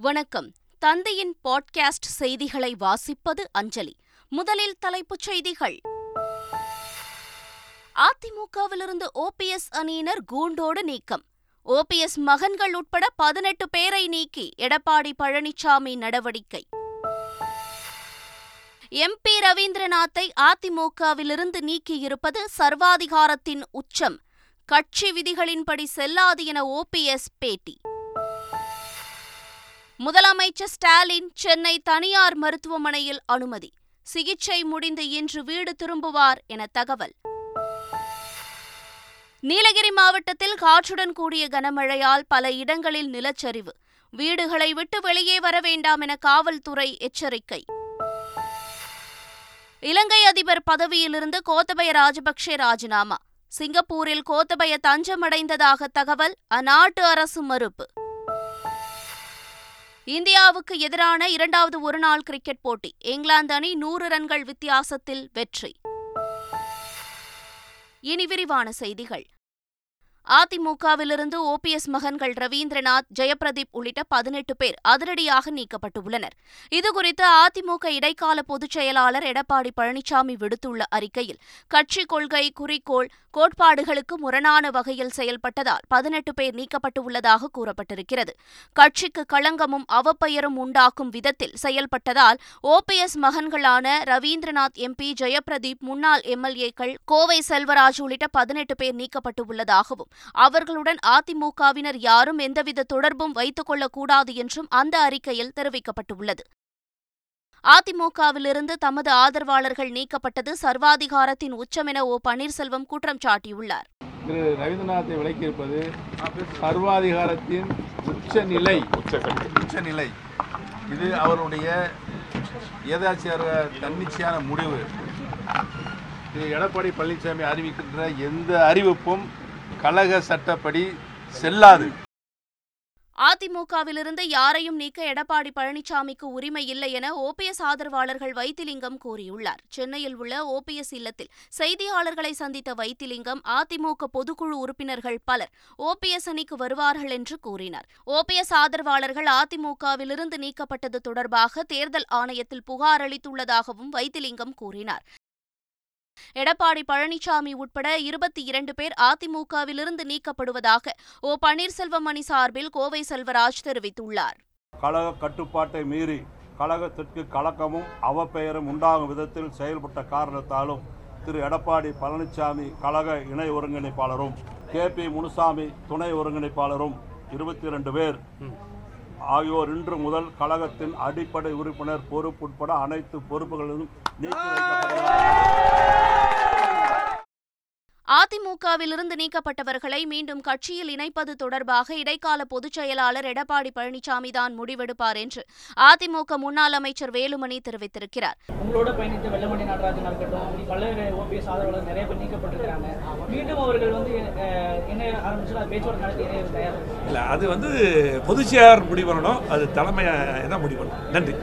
வணக்கம். தந்தையின் பாட்காஸ்ட் செய்திகளை வாசிப்பது அஞ்சலி. முதலில் தலைப்புச் செய்திகள். அதிமுகவிலிருந்து ஓபிஎஸ் அணியினர் கூண்டோடு நீக்கம். ஓபிஎஸ் மகன்கள் உட்பட பதினெட்டு பேரை நீக்கி எடப்பாடி பழனிசாமி நடவடிக்கை. எம்பி ரவீந்திரநாத்தை அதிமுகவிலிருந்து நீக்கியிருப்பது சர்வாதிகாரத்தின் உச்சம். கட்சி விதிகளின்படி செல்லாது என ஓபிஎஸ் பேட்டி. முதலமைச்சர் ஸ்டாலின் சென்னை தனியார் மருத்துவமனையில் அனுமதி. சிகிச்சை முடிந்து இன்று வீடு திரும்புவார் என தகவல். நீலகிரி மாவட்டத்தில் காற்றுடன் கூடிய கனமழையால் பல இடங்களில் நிலச்சரிவு. வீடுகளை விட்டு வெளியே வர வேண்டாம் என காவல்துறை எச்சரிக்கை. இலங்கை அதிபர் பதவியிலிருந்து கோத்தபய ராஜபக்சே ராஜினாமா. சிங்கப்பூரில் கோத்தபய தஞ்சமடைந்ததாக தகவல் அந்நாட்டு அரசு மறுப்பு. இந்தியாவுக்கு எதிரான இரண்டாவது ஒருநாள் கிரிக்கெட் போட்டி. இங்கிலாந்து அணி நூறு ரன்கள் வித்தியாசத்தில் வெற்றி. இனி விரிவான செய்திகள். அதிமுகவிலிருந்து ஓபிஎஸ் மகன்கள் ரவீந்திரநாத் ஜெயபிரதீப் உள்ளிட்ட பதினெட்டு பேர் அதிரடியாக நீக்கப்பட்டுள்ளனர். இதுகுறித்து அதிமுக இடைக்கால பொதுச் செயலாளர் எடப்பாடி பழனிசாமி விடுத்துள்ள அறிக்கையில் கட்சி கொள்கை குறிக்கோள் கோட்பாடுகளுக்கு முரணான வகையில் செயல்பட்டதால் பதினெட்டு பேர் நீக்கப்பட்டுள்ளதாக கூறப்பட்டிருக்கிறது. கட்சிக்கு களங்கமும் அவப்பெயரும் உண்டாக்கும் விதத்தில் செயல்பட்டதால் ஓபிஎஸ் மகன்களான ரவீந்திரநாத் எம்பி ஜெயபிரதீப் முன்னாள் எம்எல்ஏக்கள் கோவை செல்வராஜ் உள்ளிட்ட பதினெட்டு பேர் நீக்கப்பட்டு உள்ளதாகவும் அவர்களுடன் அதிமுகவினர் யாரும் எந்தவித தொடர்பும் வைத்துக் கொள்ளக்கூடாது என்றும் அந்த அறிக்கையில் தெரிவிக்கப்பட்டுள்ளது. அதிமுகவிலிருந்து தமது ஆதரவாளர்கள் நீக்கப்பட்டது சர்வாதிகாரத்தின் உச்சம் என ஓ பன்னீர்செல்வம் குற்றம் சாட்டியுள்ளார். திரு ரவீந்திரநாத்தை விளக்கியிருப்பது சர்வாதிகாரத்தின் உச்சநிலை உச்சநிலை இது அவருடைய ஏதாச்சியார தன்னிச்சையான முடிவு. திரு எடப்பாடி பழனிசாமி அறிவிக்கின்ற எந்த அறிவிப்பும் கழக சட்டப்படி செல்லாது. அதிமுகவிலிருந்து யாரையும் நீக்க எடப்பாடி பழனிசாமிக்கு உரிமை இல்லை என ஓபிஎஸ் ஆதரவாளர்கள் வைத்திலிங்கம் கூறியுள்ளார். சென்னையில் உள்ள ஓபிஎஸ் இல்லத்தில் செய்தியாளர்களை சந்தித்த வைத்திலிங்கம் அதிமுக பொதுக்குழு உறுப்பினர்கள் பலர் ஓபிஎஸ் அணிக்கு வருவார்கள் என்று கூறினார். ஓபிஎஸ் ஆதரவாளர்கள் அதிமுகவிலிருந்து நீக்கப்பட்டது தொடர்பாக தேர்தல் ஆணையத்தில் புகார் அளித்துள்ளதாகவும் வைத்திலிங்கம் கூறினார். எடப்பாடி பழனிசாமி உட்பட இருபத்தி இரண்டு பேர் அதிமுகவிலிருந்து நீக்கப்படுவதாக ஓ பன்னீர்செல்வம் அணி சார்பில் கோவை செல்வராஜ் தெரிவித்துள்ளார். கழக கட்டுப்பாட்டை மீறி கழகத்திற்கு கலக்கமும் அவப்பெயரும் உண்டாகும் விதத்தில் செயல்பட்ட காரணத்தாலும் திரு எடப்பாடி பழனிசாமி கழக இணை ஒருங்கிணைப்பாளரும் கே பி முனுசாமி துணை ஒருங்கிணைப்பாளரும் இருபத்தி இரண்டு பேர். ஆகியோர் இன்று முதல் கழகத்தின் அடிப்படை உறுப்பினர் பொறுப்பு உட்பட அனைத்து பொறுப்புகளிலும் நீக்கி வைக்கப்பட்டுள்ளனர். அதிமுகவிலிருந்து நீக்கப்பட்டவர்களை மீண்டும் கட்சியில் இணைப்பது தொடர்பாக இடைக்கால பொதுச் செயலாளர் எடப்பாடி பழனிசாமி தான் முடிவெடுப்பார் என்று அதிமுக முன்னாள் அமைச்சர் வேலுமணி தெரிவித்திருக்கிறார். உங்களோட பயணித்த வெள்ளமணி நடராஜன் இருக்கட்டும் பல்வேறு ஓபிஎஸ் ஆதரவாளர் நிறைய பேர் நீக்கப்பட்டிருக்கிறாங்க. மீண்டும் அவர்கள் வந்து அஹ், இணைய ஆரம்பிச்சு அது பேச்சுவார்த்தை நடத்தி இணைய தயார். இல்லை அது வந்து பொதுச்செயலாளர் முடிவு பண்ணணும் அது தலைமை தான் முடிவு பண்ணணும்? நன்றி.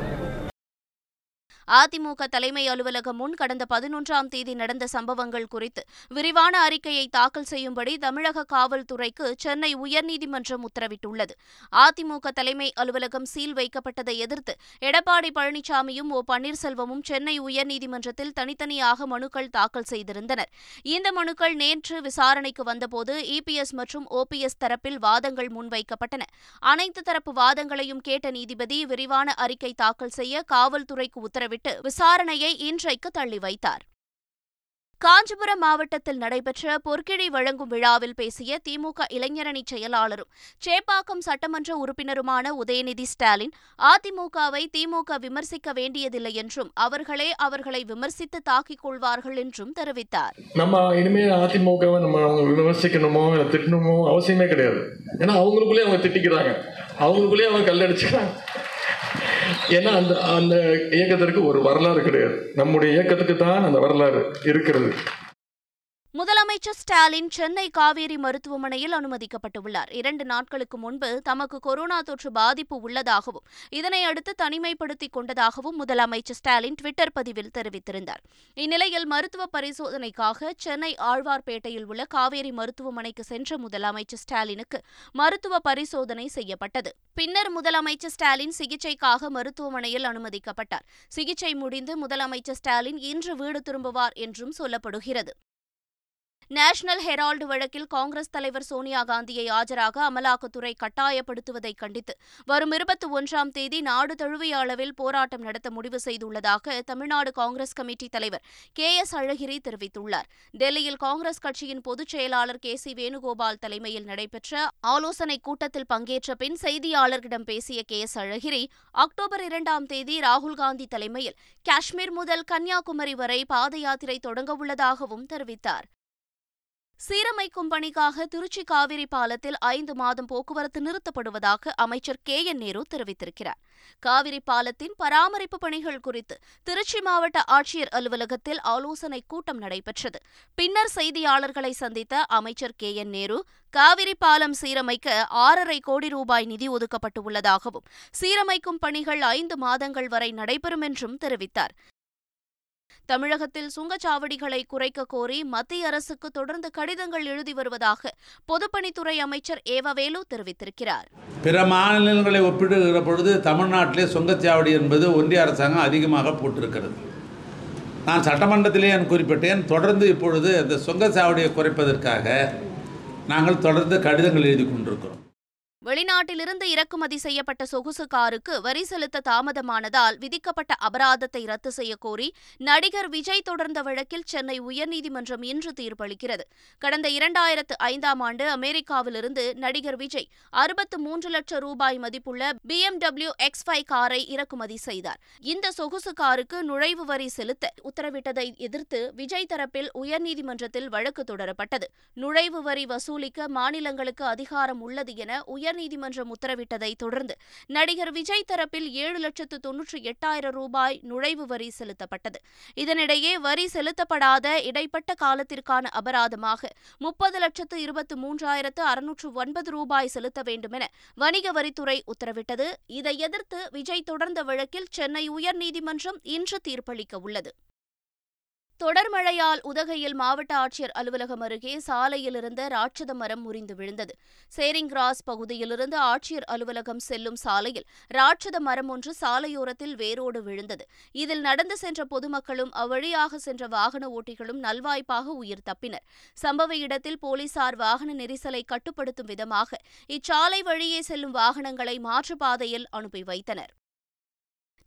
அதிமுக தலைமை அலுவலகம் முன் கடந்த பதினொன்றாம் தேதி நடந்த சம்பவங்கள் குறித்து விரிவான அறிக்கையை தாக்கல் செய்யும்படி தமிழக காவல்துறைக்கு சென்னை உயர்நீதிமன்றம் உத்தரவிட்டுள்ளது. அதிமுக தலைமை அலுவலகம் சீல் வைக்கப்பட்டதை எதிர்த்து எடப்பாடி பழனிசாமியும் ஓ பன்னீர்செல்வமும் சென்னை உயர்நீதிமன்றத்தில் தனித்தனியாக மனுக்கள் தாக்கல் செய்திருந்தனர். இந்த மனுக்கள் நேற்று விசாரணைக்கு வந்தபோது இபிஎஸ் மற்றும் ஓபிஎஸ் தரப்பில் வாதங்கள் முன்வைக்கப்பட்டன. அனைத்து தரப்பு வாதங்களையும் கேட்ட நீதிபதி விரிவான அறிக்கை தாக்கல் செய்ய காவல்துறைக்கு உத்தரவிட்டு விசாரணையை இன்றைக்கு தள்ளி வைத்தார். காஞ்சிபுரம் மாவட்டத்தில் நடைபெற்ற பொற்கிழி வழங்கும் விழாவில் பேசிய திமுக இளைஞரணி செயலாளரும் சேப்பாக்கம் சட்டமன்ற உறுப்பினருமான உதயநிதி ஸ்டாலின் அதிமுகவை திமுக விமர்சிக்க வேண்டியதில்லை என்றும் அவர்களே அவர்களை விமர்சித்து தாக்கிக் கொள்வார்கள் என்றும் தெரிவித்தார். நம்ம இனிமேல் அதிமுகவை நம்ம அவங்க விமர்சிக்கணுமோ இல்லை திட்டணுமோ அவசியமே கிடையாது. ஏன்னா அவங்களுக்குள்ளே அவங்க திட்டிக்கிறாங்க. அவங்களுக்குள்ளே அவங்க கல்லடிச்சுக்கிறாங்க. ஏன்னா அந்த அந்த இயக்கத்திற்கு ஒரு வரலாறு கிடையாது. நம்முடைய இயக்கத்துக்கு தான் அந்த வரலாறு இருக்கிறது. முதலமைச்சர் ஸ்டாலின் சென்னை காவேரி மருத்துவமனையில் அனுமதிக்கப்பட்டுள்ளார். இரண்டு நாட்களுக்கு முன்பு தமக்கு கொரோனா தொற்று பாதிப்பு உள்ளதாகவும் இதனை அடுத்து தனிமைப்படுத்திக் கொண்டதாகவும் முதலமைச்சர் ஸ்டாலின் ட்விட்டர் பதிவில் தெரிவித்திருந்தார். இந்நிலையில் மருத்துவ பரிசோதனைக்காக சென்னை ஆழ்வார்பேட்டையில் உள்ள காவேரி மருத்துவமனைக்கு சென்ற முதலமைச்சர் ஸ்டாலினுக்கு மருத்துவ பரிசோதனை செய்யப்பட்டது. பின்னர் முதலமைச்சர் ஸ்டாலின் சிகிச்சைக்காக மருத்துவமனையில் அனுமதிக்கப்பட்டார். சிகிச்சை முடிந்து முதலமைச்சர் ஸ்டாலின் இன்று வீடு திரும்புவார் என்றும் சொல்லப்படுகிறது. நேஷனல் ஹெரால்டு வழக்கில் காங்கிரஸ் தலைவர் சோனியா காந்தியை ஆஜராக அமலாக்கத்துறை கட்டாயப்படுத்துவதை கண்டித்து வரும் இருபத்தி ஒன்றாம் தேதி நாடு தழுவிய அளவில் போராட்டம் நடத்த முடிவு செய்துள்ளதாக தமிழ்நாடு காங்கிரஸ் கமிட்டி தலைவர் கே எஸ் அழகிரி தெரிவித்துள்ளார். டெல்லியில் காங்கிரஸ் கட்சியின் பொதுச் செயலாளர் கே சி வேணுகோபால் தலைமையில் நடைபெற்ற ஆலோசனைக் கூட்டத்தில் பங்கேற்ற பின் செய்தியாளர்களிடம் பேசிய கே எஸ் அழகிரி அக்டோபர் இரண்டாம் தேதி ராகுல் காந்தி தலைமையில் காஷ்மீர் முதல் கன்னியாகுமரி வரை பாத யாத்திரை தொடங்கவுள்ளதாகவும் தெரிவித்தார். சீரமைக்கும் பணிக்காக திருச்சி காவிரி பாலத்தில் ஐந்து மாதம் போக்குவரத்து நிறுத்தப்படுவதாக அமைச்சர் கே என் நேரு தெரிவித்திருக்கிறார். காவிரி பாலத்தின் பராமரிப்பு பணிகள் குறித்து திருச்சி மாவட்ட ஆட்சியர் அலுவலகத்தில் ஆலோசனைக் கூட்டம் நடைபெற்றது. பின்னர் செய்தியாளர்களை சந்தித்த அமைச்சர் கே என் நேரு காவிரி பாலம் சீரமைக்க ஆறரை கோடி ரூபாய் நிதி ஒதுக்கப்பட்டுள்ளதாகவும் சீரமைக்கும் பணிகள் ஐந்து மாதங்கள் வரை நடைபெறும் என்றும் தெரிவித்தார். தமிழகத்தில் சுங்கச்சாவடிகளை குறைக்க கோரி மத்திய அரசுக்கு தொடர்ந்து கடிதங்கள் எழுதி வருவதாக பொதுப்பணித்துறை அமைச்சர் ஏவவேலு தெரிவித்திருக்கிறார். பிற மாநிலங்களை ஒப்பிடுகிற பொழுது தமிழ்நாட்டிலே சுங்கச்சாவடி என்பது ஒன்றிய அரசாங்கம் அதிகமாக போட்டிருக்கிறது. நான் சட்டமன்றத்திலே நான் குறிப்பிட்டேன் தொடர்ந்து இப்பொழுது அந்த சுங்கச்சாவடியை குறைப்பதற்காக நாங்கள் தொடர்ந்து கடிதங்கள் எழுதி கொண்டிருக்கிறோம். வெளிநாட்டிலிருந்து இறக்குமதி செய்யப்பட்ட சொகுசு காருக்கு வரி செலுத்த தாமதமானதால் விதிக்கப்பட்ட அபராதத்தை ரத்து செய்யக்கோரி கோரி நடிகர் விஜய் தொடர்ந்த வழக்கில் சென்னை உயர்நீதிமன்றம் இன்று தீர்ப்பளிக்கிறது. கடந்த இரண்டாயிரத்து ஐந்தாம் ஆண்டு அமெரிக்காவிலிருந்து நடிகர் விஜய் அறுபத்து மூன்று லட்சம் ரூபாய் மதிப்புள்ள பிஎம்டபிள்யூ எக்ஸ் ஃபைவ் காரை இறக்குமதி செய்தார். இந்த சொகுசு காருக்கு நுழைவு வரி செலுத்த உத்தரவிட்டதை எதிர்த்து விஜய் தரப்பில் உயர்நீதிமன்றத்தில் வழக்கு தொடரப்பட்டது. நுழைவு வரி வசூலிக்க மாநிலங்களுக்கு அதிகாரம் உள்ளது என உயர் உயர்நீதிமன்றம் உத்தரவிட்டதை தொடர்ந்து நடிகர் விஜய் தரப்பில் ஏழு லட்சத்து தொன்னூற்றி எட்டாயிரம் ரூபாய் நுழைவு வரி செலுத்தப்பட்டது. இதனிடையே வரி செலுத்தப்படாத இடைப்பட்ட காலத்திற்கான அபராதமாக முப்பது லட்சத்து இருபத்து மூன்றாயிரத்து அறுநூற்று ஒன்பது ரூபாய் செலுத்த வேண்டும் என வணிக வரித்துறை உத்தரவிட்டது. இதை எதிர்த்து விஜய் தொடர்ந்த வழக்கில் சென்னை உயர்நீதிமன்றம் இன்று தீர்ப்பளிக்க உள்ளது. தொடர் மழையால் உதகையில் மாவட்ட ஆட்சியர் அலுவலகம் அருகே சாலையில் இருந்த ராட்சத மரம் முறிந்து விழுந்தது. சேரிங் கிராஸ் பகுதியிலிருந்து ஆட்சியர் அலுவலகம் செல்லும் சாலையில் ராட்சத மரம் ஒன்று சாலையோரத்தில் வேரோடு விழுந்தது. இதில் நடந்து சென்ற பொதுமக்களும் அவ்வழியாக சென்ற வாகன ஓட்டிகளும் நல்வாய்ப்பாக உயிர் தப்பினர். சம்பவ இடத்தில் போலீசார் வாகன நெரிசலை கட்டுப்படுத்தும் விதமாக இச்சாலை வழியே செல்லும் வாகனங்களை மாற்றுப்பாதையில் அனுப்பி வைத்தனர்.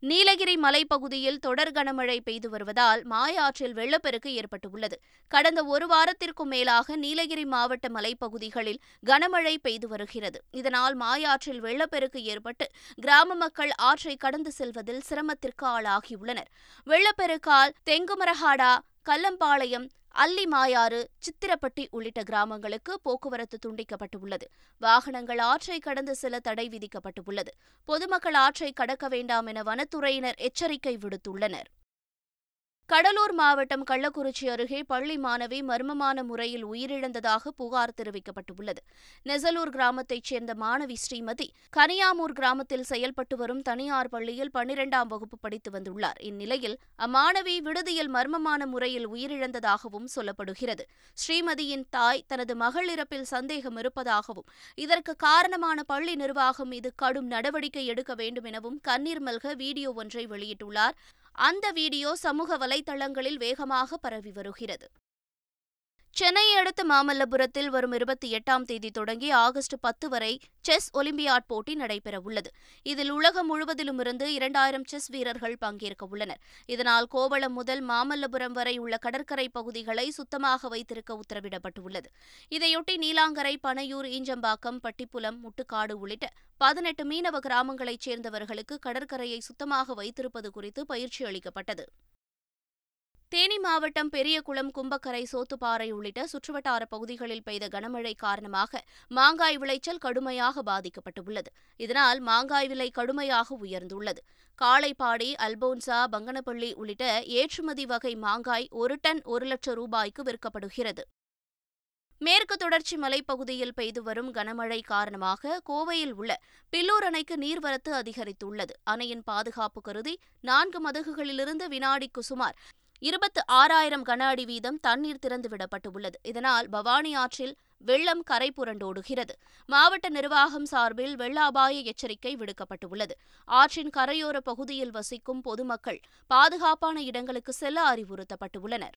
நீலகிரி மலைப்பகுதியில் தொடர் கனமழை பெய்து வருவதால் மாயாற்றில் வெள்ளப்பெருக்கு ஏற்பட்டுள்ளது. கடந்த ஒரு வாரத்திற்கும் மேலாக நீலகிரி மாவட்ட மலைப்பகுதிகளில் கனமழை பெய்து வருகிறது. இதனால் மாயாற்றில் வெள்ளப்பெருக்கு ஏற்பட்டு கிராம மக்கள் ஆற்றை கடந்து செல்வதில் சிரமத்திற்கு ஆளாகியுள்ளனர். வெள்ளப்பெருக்கால் தெங்குமரஹாடா கல்லம்பாளையம் அல்லி மாயாறு சித்திரப்பட்டி உள்ளிட்ட கிராமங்களுக்கு போக்குவரத்து துண்டிக்கப்பட்டுள்ளது. வாகனங்கள் ஆற்றை கடந்து செல்ல தடை விதிக்கப்பட்டுள்ளது. பொதுமக்கள் ஆற்றை கடக்க வேண்டாம் என வனத்துறையினர் எச்சரிக்கை விடுத்துள்ளனர். கடலூர் மாவட்டம் கள்ளக்குறிச்சி அருகே பள்ளி மாணவி மர்மமான முறையில் உயிரிழந்ததாக புகார் தெரிவிக்கப்பட்டுள்ளது. நெசலூர் கிராமத்தைச் சேர்ந்த மாணவி ஸ்ரீமதி கனியாமூர் கிராமத்தில் செயல்பட்டு வரும் தனியார் பள்ளியில் பன்னிரெண்டாம் வகுப்பு படித்து வந்துள்ளார். இந்நிலையில் அம்மாணவி விடுதியில் மர்மமான முறையில் உயிரிழந்ததாகவும் சொல்லப்படுகிறது. ஸ்ரீமதியின் தாய் தனது மகள் இறப்பில் சந்தேகம் இருப்பதாகவும் இதற்கு காரணமான பள்ளி நிர்வாகம் மீது கடும் நடவடிக்கை எடுக்க வேண்டும் எனவும் கண்ணீர் மல்க வீடியோ ஒன்றை வெளியிட்டுள்ளார். அந்த வீடியோ சமூக வலைதளங்களில் வேகமாக பரவி வருகிறது. சென்னையை அடுத்த மாமல்லபுரத்தில் வரும் இருபத்தி எட்டாம் தேதி தொடங்கி ஆகஸ்ட் பத்து வரை செஸ் ஒலிம்பியாட் போட்டி நடைபெறவுள்ளது. இதில் உலகம் முழுவதிலும் இருந்து இரண்டாயிரம் செஸ் வீரர்கள் பங்கேற்க உள்ளனர் இதனால் கோவளம் முதல் மாமல்லபுரம் வரை உள்ள கடற்கரை பகுதிகளை சுத்தமாக வைத்திருக்க உத்தரவிடப்பட்டுள்ளது. இதையொட்டி நீலாங்கரை பனையூர் ஈஞ்சம்பாக்கம் பட்டிப்புலம் முட்டுக்காடு உள்ளிட்ட பதினெட்டு மீனவ கிராமங்களைச் சேர்ந்தவர்களுக்கு கடற்கரையை சுத்தமாக வைத்திருப்பது குறித்து பயிற்சி அளிக்கப்பட்டது. தேனி மாவட்டம் பெரியகுளம் கும்பக்கரை சோத்துப்பாறை உள்ளிட்ட சுற்றுவட்டார பகுதிகளில் பெய்த கனமழை காரணமாக மாங்காய் விளைச்சல் கடுமையாக பாதிக்கப்பட்டுள்ளது. இதனால் மாங்காய் விலை கடுமையாக உயர்ந்துள்ளது. காளைப்பாடி அல்போன்சா பங்கனப்பள்ளி உள்ளிட்ட ஏற்றுமதி வகை மாங்காய் ஒரு டன் ஒரு லட்சம் ரூபாய்க்கு விற்கப்படுகிறது. மேற்கு தொடர்ச்சி மலைப்பகுதியில் பெய்து வரும் கனமழை காரணமாக கோவையில் உள்ள பில்லூர் அணைக்கு நீர்வரத்து அதிகரித்துள்ளது. அணையின் பாதுகாப்பு கருதி நான்கு மதகுகளிலிருந்து வினாடிக்கு சுமார் இருபத்து ஆறாயிரம் கன அடி வீதம் தண்ணீர் திறந்து விடப்பட்டுள்ளது. இதனால் பவானி ஆற்றில் வெள்ளம் கரை புரண்டோடுகிறது. மாவட்ட நிர்வாகம் சார்பில் வெள்ள அபாய எச்சரிக்கை விடுக்கப்பட்டுள்ளது. ஆற்றின் கரையோர பகுதியில் வசிக்கும் பொதுமக்கள் பாதுகாப்பான இடங்களுக்கு செல்ல அறிவுறுத்தப்பட்டுள்ளனர்.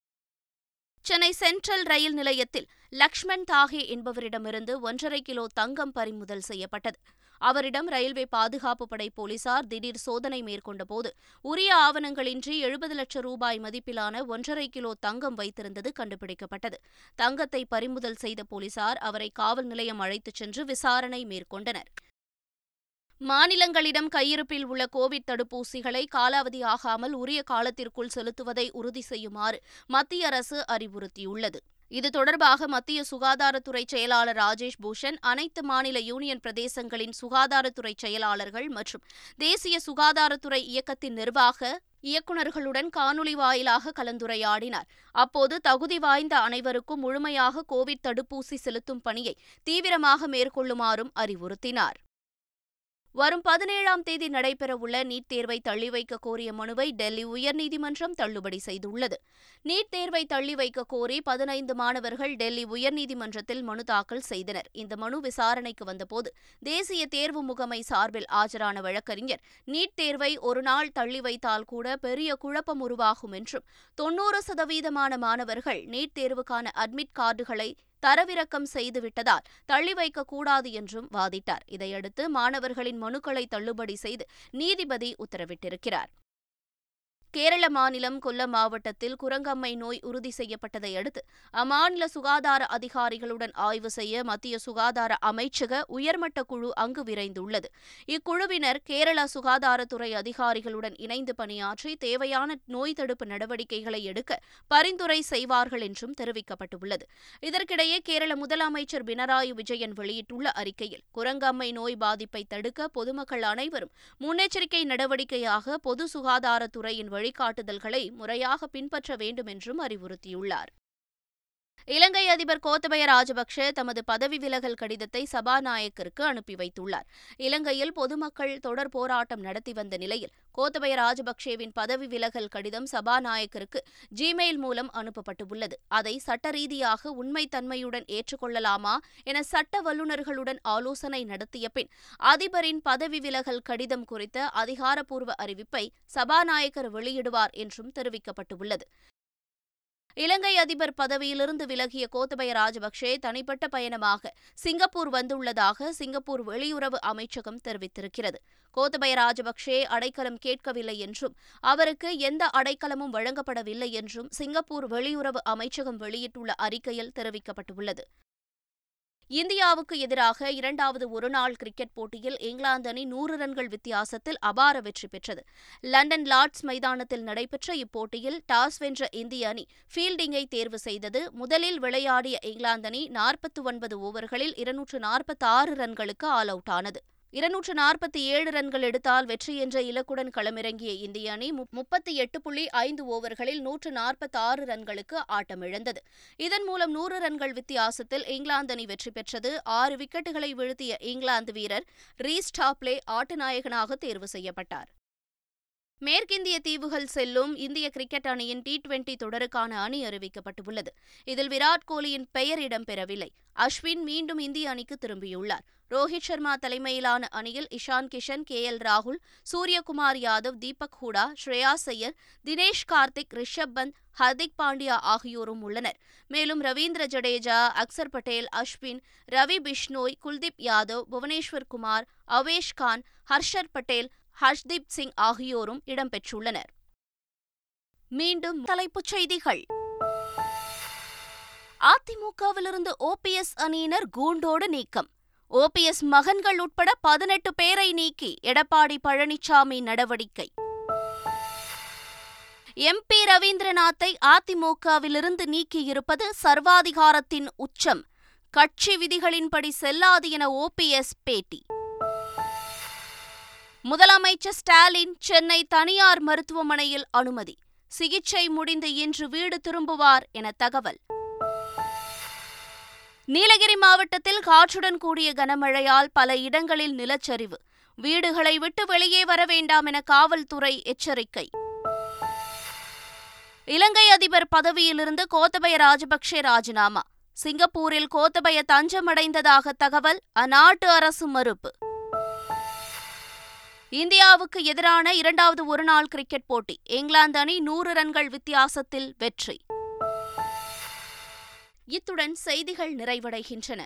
சென்னை சென்ட்ரல் ரயில் நிலையத்தில் லக்ஷ்மண் தாகே என்பவரிடமிருந்து ஒன்றரை கிலோ தங்கம் பறிமுதல் செய்யப்பட்டது. அவரிடம் ரயில்வே பாதுகாப்பு படை போலீசார் திடீர் சோதனை மேற்கொண்டபோது உரிய ஆவணங்களின்றி எழுபது லட்சம் ரூபாய் மதிப்பிலான ஒன்றரை கிலோ தங்கம் வைத்திருந்தது கண்டுபிடிக்கப்பட்டது. தங்கத்தை பறிமுதல் செய்த போலீசார் அவரை காவல் நிலையம் அழைத்துச் சென்று விசாரணை மேற்கொண்டனர். மாநிலங்களிடம் கையிருப்பில் உள்ள கோவிட் தடுப்பூசிகளை காலாவதியாகாமல் உரிய காலத்திற்குள் செலுத்துவதை உறுதி செய்யுமாறு மத்திய அரசு அறிவுறுத்தியுள்ளது. இது தொடர்பாக மத்திய சுகாதாரத்துறை செயலாளர் ராஜேஷ் பூஷன் அனைத்து மாநில யூனியன் பிரதேசங்களின் சுகாதாரத்துறை செயலாளர்கள் மற்றும் தேசிய சுகாதாரத்துறை இயக்கத்தின் நிர்வாக இயக்குநர்களுடன் காணொலி வாயிலாக கலந்துரையாடினார். அப்போது தகுதி வாய்ந்த அனைவருக்கும் முழுமையாக கோவிட் தடுப்பூசி செலுத்தும் பணியை தீவிரமாக மேற்கொள்ளுமாறும் அறிவுறுத்தினார். வரும் பதினேழாம் தேதி நடைபெறவுள்ள நீட் தேர்வை தள்ளி வைக்க கோரிய மனுவை டெல்லி உயர்நீதிமன்றம் தள்ளுபடி செய்துள்ளது. நீட் தேர்வை தள்ளி வைக்க கோரி பதினைந்து மாணவர்கள் டெல்லி உயர்நீதிமன்றத்தில் மனு தாக்கல் செய்தனர். இந்த மனு விசாரணைக்கு வந்தபோது தேசிய தேர்வு முகமை சார்பில் ஆஜரான வழக்கறிஞர் நீட் தேர்வை ஒருநாள் தள்ளி வைத்தால் கூட பெரிய குழப்பம் உருவாகும் என்றும் தொன்னூறு சதவீதமான மாணவர்கள் நீட் தேர்வுக்கான அட்மிட் கார்டுகளை தரவிறக்கம் செய்துவிட்டதால் தள்ளி வைக்கக்கூடாது என்றும் வாதிட்டார். இதையடுத்து மாணவர்களின் மனுக்களை தள்ளுபடி செய்து நீதிபதி உத்தரவிட்டிருக்கிறார். கேரள மாநிலம் கொல்லம் மாவட்டத்தில் குரங்கம்மை நோய் உறுதி செய்யப்பட்டதை அடுத்து அம்மாநில சுகாதார அதிகாரிகளுடன் ஆய்வு செய்ய மத்திய சுகாதார அமைச்சக உயர்மட்ட குழு அங்கு விரைந்துள்ளது. இக்குழுவினர் கேரள சுகாதாரத்துறை அதிகாரிகளுடன் இணைந்து பணியாற்றி தேவையான நோய் தடுப்பு நடவடிக்கைகளை எடுக்க பரிந்துரை செய்வார்கள் என்றும் தெரிவிக்கப்பட்டுள்ளது. இதற்கிடையே கேரள முதலமைச்சர் பினராயி விஜயன் வெளியிட்டுள்ள அறிக்கையில் குரங்கம்மை நோய் பாதிப்பை தடுக்க பொதுமக்கள் அனைவரும் முன்னெச்சரிக்கை நடவடிக்கையாக பொது சுகாதாரத்துறையின் வழிகாட்டுதல்களை முறையாக பின்பற்ற வேண்டும் என்றும் அறிவுறுத்தியுள்ளார். இலங்கை அதிபர் கோத்தபய ராஜபக்ஷ தமது பதவி விலகல் கடிதத்தை சபாநாயகருக்கு அனுப்பி வைத்துள்ளார். இலங்கையில் பொதுமக்கள் தொடர் போராட்டம் நடத்தி வந்த நிலையில் கோத்தபய ராஜபக்சேவின் பதவி விலகல் கடிதம் சபாநாயகருக்கு ஜிமெயில் மூலம் அனுப்பப்பட்டுள்ளது. அதை சட்ட ரீதியாக உண்மைத்தன்மையுடன் ஏற்றுக்கொள்ளலாமா என சட்ட வல்லுநர்களுடன் ஆலோசனை நடத்திய பின் அதிபரின் பதவி விலகல் கடிதம் குறித்த அதிகாரப்பூர்வ அறிவிப்பை சபாநாயகர் வெளியிடுவார் என்றும் தெரிவிக்கப்பட்டுள்ளது. இலங்கை அதிபர் பதவியிலிருந்து விலகிய கோத்தபய ராஜபக்சே தனிப்பட்ட பயணமாக சிங்கப்பூர் வந்துள்ளதாக சிங்கப்பூர் வெளியுறவு அமைச்சகம் தெரிவித்திருக்கிறது. கோத்தபய ராஜபக்சே அடைக்கலம் கேட்கவில்லை என்றும் அவருக்கு எந்த அடைக்கலமும் வழங்கப்படவில்லை என்றும் சிங்கப்பூர் வெளியுறவு அமைச்சகம் வெளியிட்டுள்ள அறிக்கையில் தெரிவிக்கப்பட்டுள்ளது. இந்தியாவுக்கு எதிராக இரண்டாவது ஒருநாள் கிரிக்கெட் போட்டியில் இங்கிலாந்து அணி நூறு ரன்கள் வித்தியாசத்தில் அபார வெற்றி பெற்றது. லண்டன் லார்ட்ஸ் மைதானத்தில் நடைபெற்ற இப்போட்டியில் டாஸ் வென்ற இந்திய அணி ஃபீல்டிங்கை தேர்வு செய்தது. முதலில் விளையாடிய இங்கிலாந்து அணி நாற்பத்தி ஒன்பது ஓவர்களில் இருநூற்று நாற்பத்தி ஆறு ரன்களுக்கு ஆல் அவுட் ஆனது. இருநூற்று நாற்பத்தி ஏழு ரன்கள் எடுத்தால் வெற்றி என்ற இலக்குடன் களமிறங்கிய இந்திய அணி முப்பத்தி எட்டு புள்ளி ஐந்து ஓவர்களில் நூற்று நாற்பத்தி ஆறு ரன்களுக்கு ஆட்டமிழந்தது இதன் மூலம் நூறு ரன்கள் வித்தியாசத்தில் இங்கிலாந்து அணி வெற்றி பெற்றது. ஆறு விக்கெட்டுகளை வீழ்த்திய இங்கிலாந்து வீரர் ரீஸ் டாப்லே ஆட்டநாயகனாக தேர்வு செய்யப்பட்டார். மேற்கிந்திய தீவுகள் செல்லும் இந்திய கிரிக்கெட் அணியின் டி டுவெண்டி தொடருக்கான அணி அறிவிக்கப்பட்டுள்ளது. இதில் விராட் கோலியின் பெயர் இடம்பெறவில்லை. அஸ்வின் மீண்டும் இந்திய அணிக்கு திரும்பியுள்ளார். ரோஹித் சர்மா தலைமையிலான அணியில் இஷான் கிஷன் கே எல் ராகுல் சூரியகுமார் யாதவ் தீபக் ஹூடா ஸ்ரேயா சையர் தினேஷ் கார்த்திக் ரிஷப் பந்த் ஹர்திக் பாண்டியா ஆகியோரும் உள்ளனர். மேலும் ரவீந்திர ஜடேஜா அக்சர் பட்டேல் அஸ்வின் ரவி பிஷ்னோய் குல்தீப் யாதவ் புவனேஸ்வர் குமார் அவேஷ் கான் ஹர்ஷர் பட்டேல் ஹர்ஷ்தீப் சிங் ஆகியோரும் இடம்பெற்றுள்ளனர். மீண்டும் தலைப்புச் செய்திகள். அதிமுகவிலிருந்து ஓபிஎஸ் அணியினர் கூண்டோடு நீக்கம். ஓபிஎஸ் மகன்கள் உட்பட பதினெட்டு பேரை நீக்கி எடப்பாடி பழனிசாமி நடவடிக்கை. எம்பி ரவீந்திரநாத்தை அதிமுகவிலிருந்து நீக்கியிருப்பது சர்வாதிகாரத்தின் உச்சம். கட்சி விதிகளின்படி செல்லாது என ஓபிஎஸ் பேட்டி. முதலமைச்சர் ஸ்டாலின் சென்னை தனியார் மருத்துவமனையில் அனுமதி. சிகிச்சை முடிந்து இன்று வீடு திரும்புவார் என தகவல். நீலகிரி மாவட்டத்தில் காற்றுடன் கூடிய கனமழையால் பல இடங்களில் நிலச்சரிவு. வீடுகளை விட்டு வெளியே வர வேண்டாம் என காவல்துறை எச்சரிக்கை. இலங்கை அதிபர் பதவியிலிருந்து கோத்தபய ராஜபக்சே ராஜினாமா. சிங்கப்பூரில் கோத்தபய தஞ்சமடைந்ததாக தகவல் அந்நாட்டு அரசு மறுப்பு. இந்தியாவுக்கு எதிரான இரண்டாவது ஒருநாள் கிரிக்கெட் போட்டி. இங்கிலாந்து அணி நூறு ரன்கள் வித்தியாசத்தில் வெற்றி. இத்துடன் செய்திகள் நிறைவடைகின்றன.